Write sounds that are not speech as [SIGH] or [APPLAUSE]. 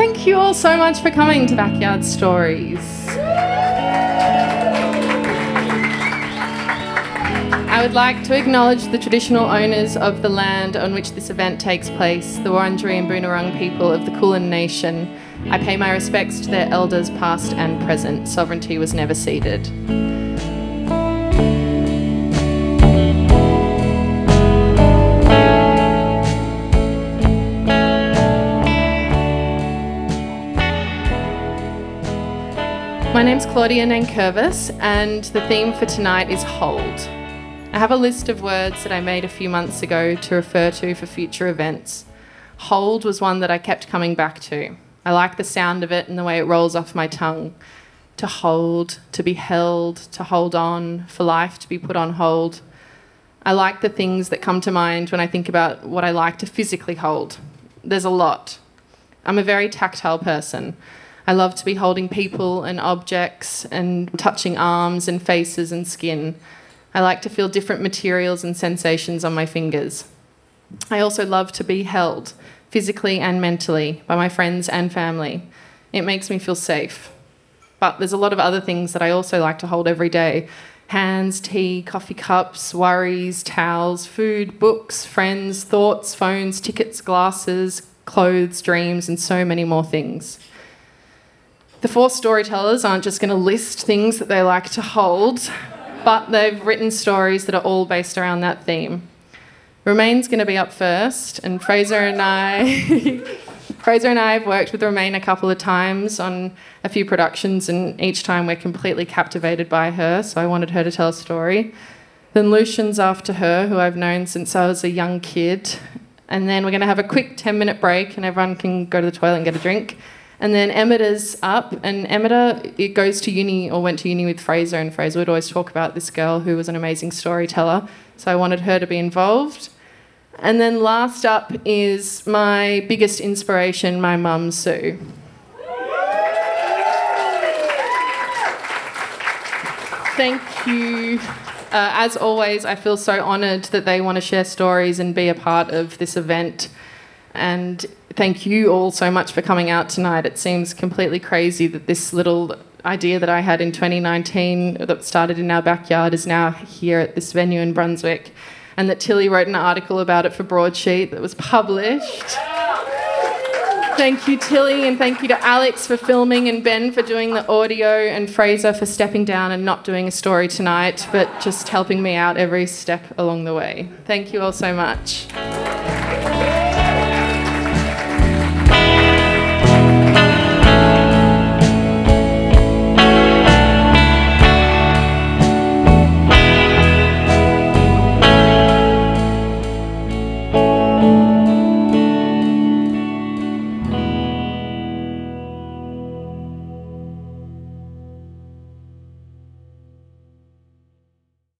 Thank you all so much for coming to Backyard Stories. I would like to acknowledge the traditional owners of the land on which this event takes place, the Wurundjeri and Boonwurrung people of the Kulin Nation. I pay my respects to their elders, past and present. Sovereignty was never ceded. My name's Claudia Nankervis, and the theme for tonight is hold. I have a list of words that I made a few months ago to refer to for future events. Hold was one that I kept coming back to. I like the sound of it and the way it rolls off my tongue. To hold, to be held, to hold on, for life to be put on hold. I like the things that come to mind when I think about what I like to physically hold. There's a lot. I'm a very tactile person. I love to be holding people and objects and touching arms and faces and skin. I like to feel different materials and sensations on my fingers. I also love to be held, physically and mentally, by my friends and family. It makes me feel safe. But there's a lot of other things that I also like to hold every day hands, tea, coffee cups, worries, towels, food, books, friends, thoughts, phones, tickets, glasses, clothes, dreams, and so many more things. The four storytellers aren't just going to list things that they like to hold, but they've written stories that are all based around that theme. Romain's going to be up first, and Fraser and I. [LAUGHS] Fraser and I have worked with Romain a couple of times on a few productions, and each time we're completely captivated by her, so I wanted her to tell a story. Then Lucian's after her, who I've known since I was a young kid. And then we're going to have a quick 10 minute break, and everyone can go to the toilet and get a drink. And then Emeta's up, and Emeta it goes to uni or went to uni with Fraser, and Fraser would always talk about this girl who was an amazing storyteller. So I wanted her to be involved. And then last up is my biggest inspiration, my mum Sue. Thank you. Uh, as always, I feel so honoured that they want to share stories and be a part of this event. And thank you all so much for coming out tonight. It seems completely crazy that this little idea that I had in 2019 that started in our backyard is now here at this venue in Brunswick, and that Tilly wrote an article about it for Broadsheet that was published. Thank you, Tilly, and thank you to Alex for filming and Ben for doing the audio and Fraser for stepping down and not doing a story tonight, but just helping me out every step along the way. Thank you all so much.